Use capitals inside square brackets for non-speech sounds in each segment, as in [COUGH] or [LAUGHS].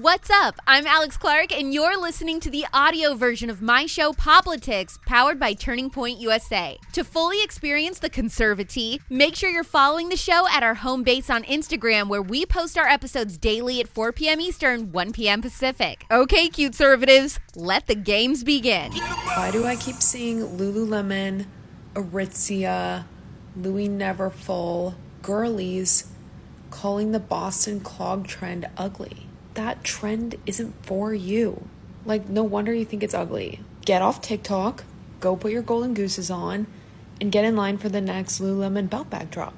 What's up? I'm Alex Clark, and you're listening to the audio version of my show, Poplitics, powered by Turning Point USA. To fully experience the conservative, make sure you're following the show at our home base on Instagram, where we post our episodes daily at 4 p.m. Eastern, 1 p.m. Pacific. Okay, cute conservatives, let the games begin. Why do I keep seeing Lululemon, Aritzia, Louis Neverfull, girlies calling the Boston clog trend ugly? That trend isn't for you. Like, no wonder you think it's ugly. Get off TikTok, go put your golden gooses on, and get in line for the next Lululemon belt bag drop.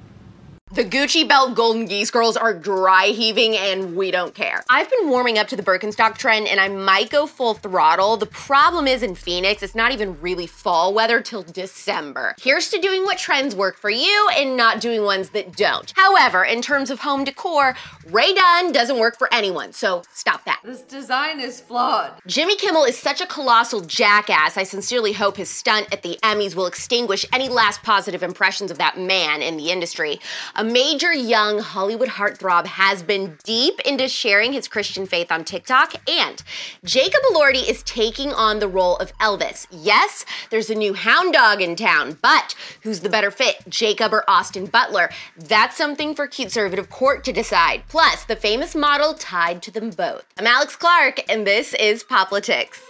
The Gucci belt golden geese girls are dry heaving and we don't care. I've been warming up to the Birkenstock trend and I might go full throttle. The problem is in Phoenix, it's not even really fall weather till December. Here's to doing what trends work for you and not doing ones that don't. However, in terms of home decor, Rae Dunn doesn't work for anyone, so stop that. This design is flawed. Jimmy Kimmel is such a colossal jackass. I sincerely hope his stunt at the Emmys will extinguish any last positive impressions of that man in the industry. A major young Hollywood heartthrob has been deep into sharing his Christian faith on TikTok, and Jacob Elordi is taking on the role of Elvis. Yes, there's a new hound dog in town, but who's the better fit, Jacob or Austin Butler? That's something for conservative court to decide. Plus, the famous model tied to them both. I'm Alex Clark, and this is Poplitics.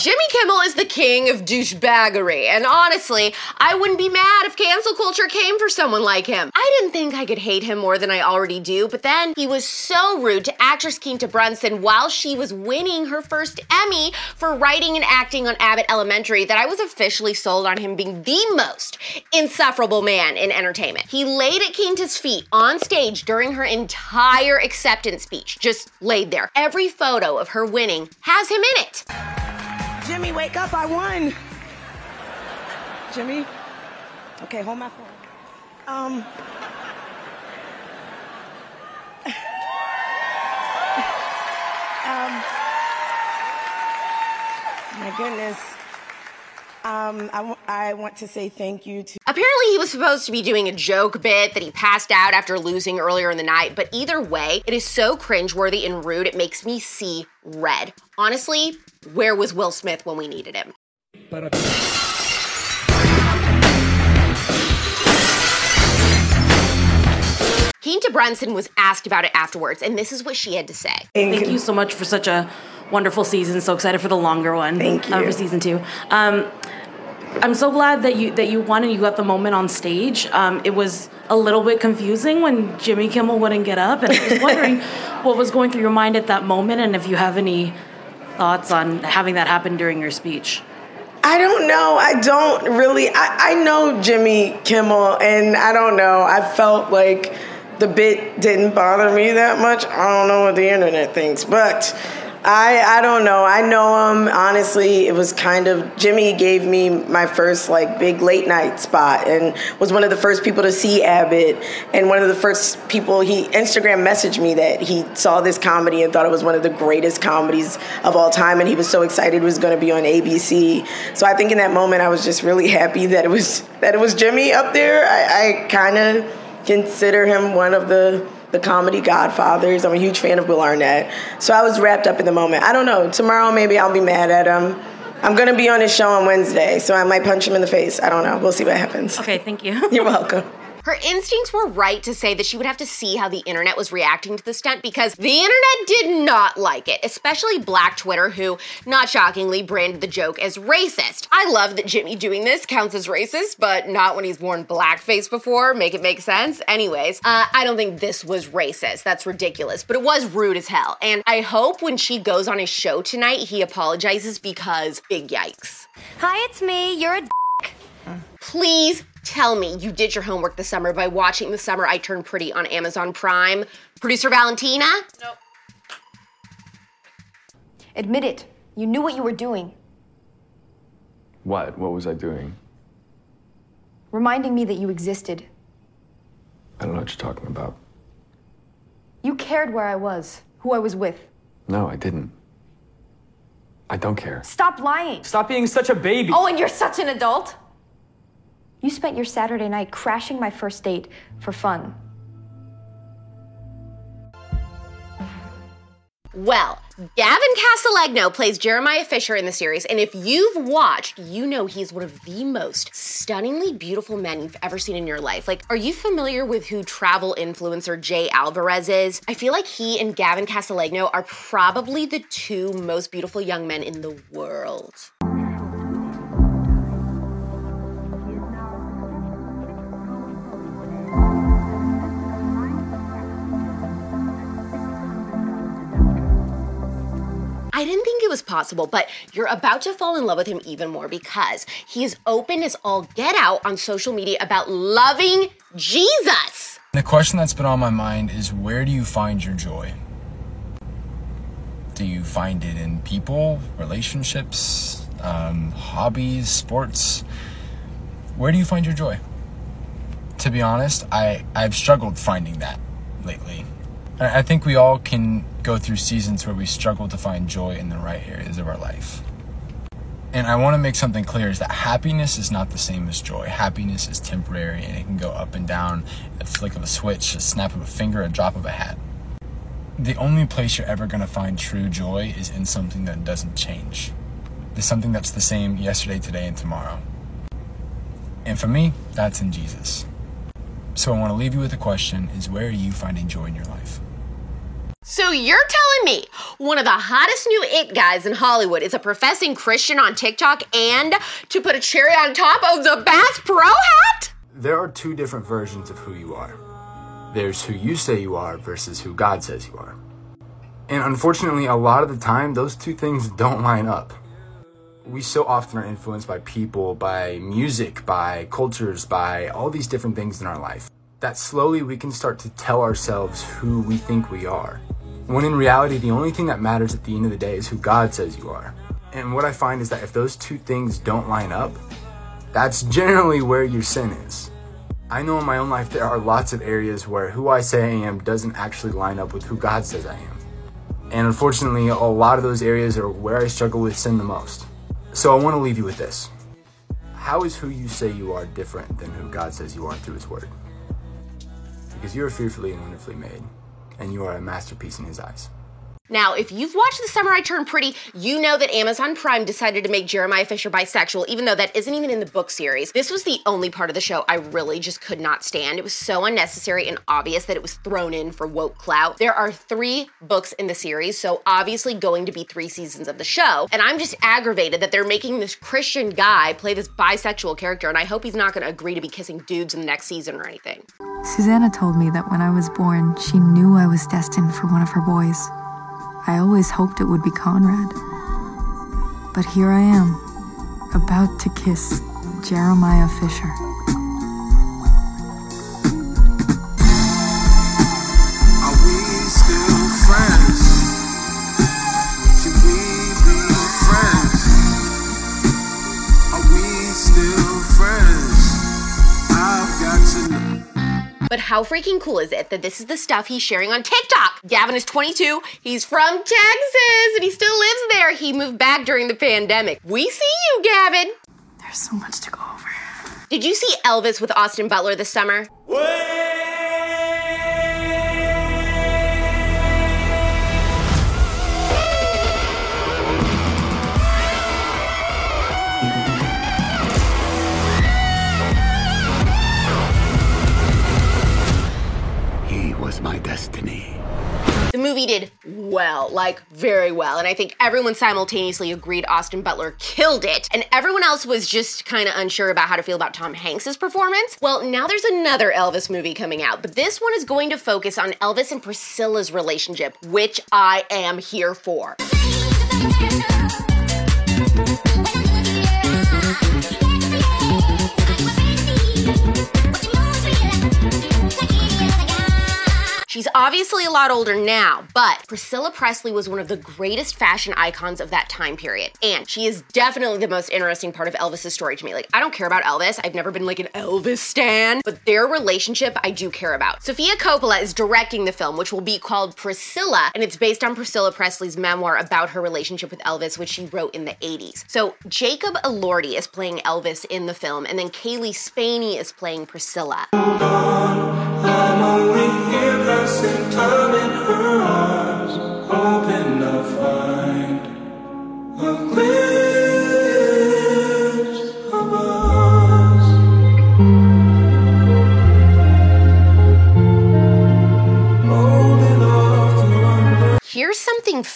Jimmy Kimmel is the king of douchebaggery, and honestly, I wouldn't be mad if cancel culture came for someone like him. I didn't think I could hate him more than I already do, but then he was so rude to actress Quinta Brunson while she was winning her first Emmy for writing and acting on Abbott Elementary that I was officially sold on him being the most insufferable man in entertainment. He laid at Quinta's feet on stage during her entire acceptance speech, just laid there. Every photo of her winning has him in it. Jimmy, wake up, I won. Jimmy? Okay, hold my phone. Um. [LAUGHS] um. My goodness. Um, I, w- I want to say thank you to. Apparently, he was supposed to be doing a joke bit that he passed out after losing earlier in the night, but either way, it is so cringeworthy and rude, it makes me see red. Honestly, where was Will Smith when we needed him? Quinta Brunson was asked about it afterwards, and this is what she had to say. Thank you so much for such a wonderful season. So excited for the longer one. Thank you. Uh, for season two. Um, I'm so glad that you that you won and you got the moment on stage. Um, it was a little bit confusing when Jimmy Kimmel wouldn't get up, and I was wondering [LAUGHS] what was going through your mind at that moment, and if you have any thoughts on having that happen during your speech. I don't know. I don't really. I, I know Jimmy Kimmel, and I don't know. I felt like the bit didn't bother me that much. I don't know what the internet thinks, but I I don't know. I know him. Honestly, it was kind of Jimmy gave me my first like big late night spot and was one of the first people to see Abbott and one of the first people he Instagram messaged me that he saw this comedy and thought it was one of the greatest comedies of all time and he was so excited it was going to be on ABC. So I think in that moment I was just really happy that it was that it was Jimmy up there. I, I kind of consider him one of the the comedy godfathers. I'm a huge fan of Will Arnett. So I was wrapped up in the moment. I don't know. Tomorrow maybe I'll be mad at him. I'm gonna be on his show on Wednesday, so I might punch him in the face. I don't know. We'll see what happens. Okay, thank you. [LAUGHS] You're welcome. Her instincts were right to say that she would have to see how the internet was reacting to the stunt because the internet did not like it, especially Black Twitter, who, not shockingly, branded the joke as racist. I love that Jimmy doing this counts as racist, but not when he's worn blackface before. Make it make sense? Anyways, uh, I don't think this was racist. That's ridiculous, but it was rude as hell. And I hope when she goes on his show tonight, he apologizes because big yikes. Hi, it's me. You're a. D- Please tell me you did your homework this summer by watching The Summer I Turned Pretty on Amazon Prime. Producer Valentina? Nope. Admit it. You knew what you were doing. What? What was I doing? Reminding me that you existed. I don't know what you're talking about. You cared where I was, who I was with. No, I didn't. I don't care. Stop lying. Stop being such a baby. Oh, and you're such an adult? You spent your Saturday night crashing my first date for fun. Well, Gavin Casalegno plays Jeremiah Fisher in the series, and if you've watched, you know he's one of the most stunningly beautiful men you've ever seen in your life. Like, are you familiar with who travel influencer Jay Alvarez is? I feel like he and Gavin Casalegno are probably the two most beautiful young men in the world. I didn't think it was possible, but you're about to fall in love with him even more because he is open as all get out on social media about loving Jesus. The question that's been on my mind is where do you find your joy? Do you find it in people, relationships, um, hobbies, sports? Where do you find your joy? To be honest, I, I've struggled finding that lately. I think we all can go through seasons where we struggle to find joy in the right areas of our life. And I want to make something clear is that happiness is not the same as joy. Happiness is temporary and it can go up and down, a flick of a switch, a snap of a finger, a drop of a hat. The only place you're ever going to find true joy is in something that doesn't change. There's something that's the same yesterday, today, and tomorrow. And for me, that's in Jesus. So I want to leave you with a question is where are you finding joy in your life? So you're telling me one of the hottest new it guys in Hollywood is a professing Christian on TikTok and to put a cherry on top of the Bass Pro hat? There are two different versions of who you are. There's who you say you are versus who God says you are. And unfortunately, a lot of the time, those two things don't line up. We so often are influenced by people, by music, by cultures, by all these different things in our life that slowly we can start to tell ourselves who we think we are. When in reality, the only thing that matters at the end of the day is who God says you are. And what I find is that if those two things don't line up, that's [LAUGHS] generally where your sin is. I know in my own life there are lots of areas where who I say I am doesn't actually line up with who God says I am. And unfortunately, a lot of those areas are where I struggle with sin the most. So I want to leave you with this. How is who you say you are different than who God says you are through His Word? Because you are fearfully and wonderfully made and you are a masterpiece in his eyes. Now, if you've watched The Summer I Turned Pretty, you know that Amazon Prime decided to make Jeremiah Fisher bisexual, even though that isn't even in the book series. This was the only part of the show I really just could not stand. It was so unnecessary and obvious that it was thrown in for woke clout. There are three books in the series, so obviously going to be three seasons of the show. And I'm just aggravated that they're making this Christian guy play this bisexual character, and I hope he's not going to agree to be kissing dudes in the next season or anything. Susannah told me that when I was born, she knew I was destined for one of her boys. I always hoped it would be Conrad. But here I am, about to kiss Jeremiah Fisher. How freaking cool is it that this is the stuff he's sharing on TikTok? Gavin is 22, he's from Texas, and he still lives there. He moved back during the pandemic. We see you, Gavin. There's so much to go over. Did you see Elvis with Austin Butler this summer? He did well, like very well, and I think everyone simultaneously agreed Austin Butler killed it, and everyone else was just kind of unsure about how to feel about Tom Hanks's performance. Well, now there's another Elvis movie coming out, but this one is going to focus on Elvis and Priscilla's relationship, which I am here for. She's obviously a lot older now, but Priscilla Presley was one of the greatest fashion icons of that time period. And she is definitely the most interesting part of Elvis's story to me. Like, I don't care about Elvis. I've never been like an Elvis stan, but their relationship I do care about. Sofia Coppola is directing the film, which will be called Priscilla, and it's based on Priscilla Presley's memoir about her relationship with Elvis, which she wrote in the 80s. So Jacob Elordi is playing Elvis in the film, and then Cailee Spaeny is playing Priscilla. I'm only here passing time in her arms, hoping to find a glimpse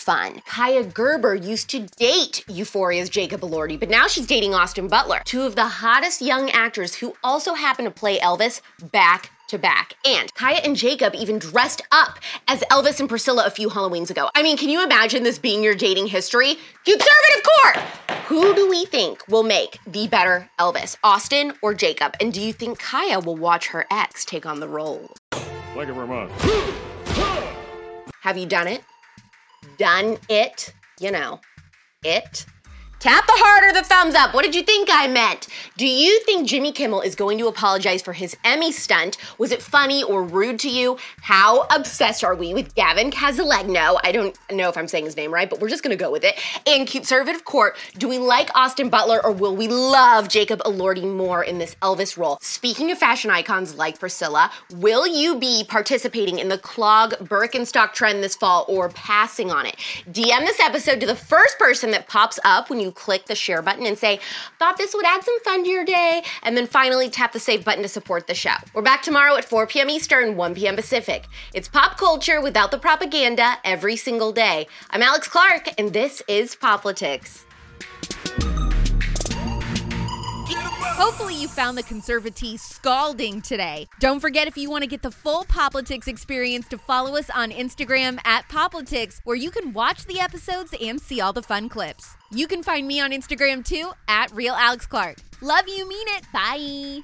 fun. Kaia Gerber used to date Euphoria's Jacob Elordi, but now she's dating Austin Butler, two of the hottest young actors who also happen to play Elvis back to back. And Kaia and Jacob even dressed up as Elvis and Priscilla a few Halloweens ago. I mean, can you imagine this being your dating history? Conservative court! Who do we think will make the better Elvis, Austin or Jacob? And do you think Kaia will watch her ex take on the role? Thank you very much. Have you done it? Done it? You know, it. Tap the heart or the thumbs up. What did you think I meant? Do you think Jimmy Kimmel is going to apologize for his Emmy stunt? Was it funny or rude to you? How obsessed are we with Gavin Casalegno? I don't know if I'm saying his name right, but we're just gonna go with it. And conservative court, do we like Austin Butler or will we love Jacob Elordi more in this Elvis role? Speaking of fashion icons like Priscilla, will you be participating in the clog Birkenstock trend this fall or passing on it? DM this episode to the first person that pops up when you click the share button and say, thought this would add some fun to your day. And then finally tap the save button to support the show. We're back tomorrow at 4 p.m. Eastern, 1 p.m. Pacific. It's pop culture without the propaganda every single day. I'm Alex Clark, and this is Poplitics. Hopefully, you found the conservatee scalding today. Don't forget, if you want to get the full Poplitics experience, to follow us on Instagram at Poplitics, where you can watch the episodes and see all the fun clips. You can find me on Instagram too at Real Alex Clark. Love you, mean it. Bye.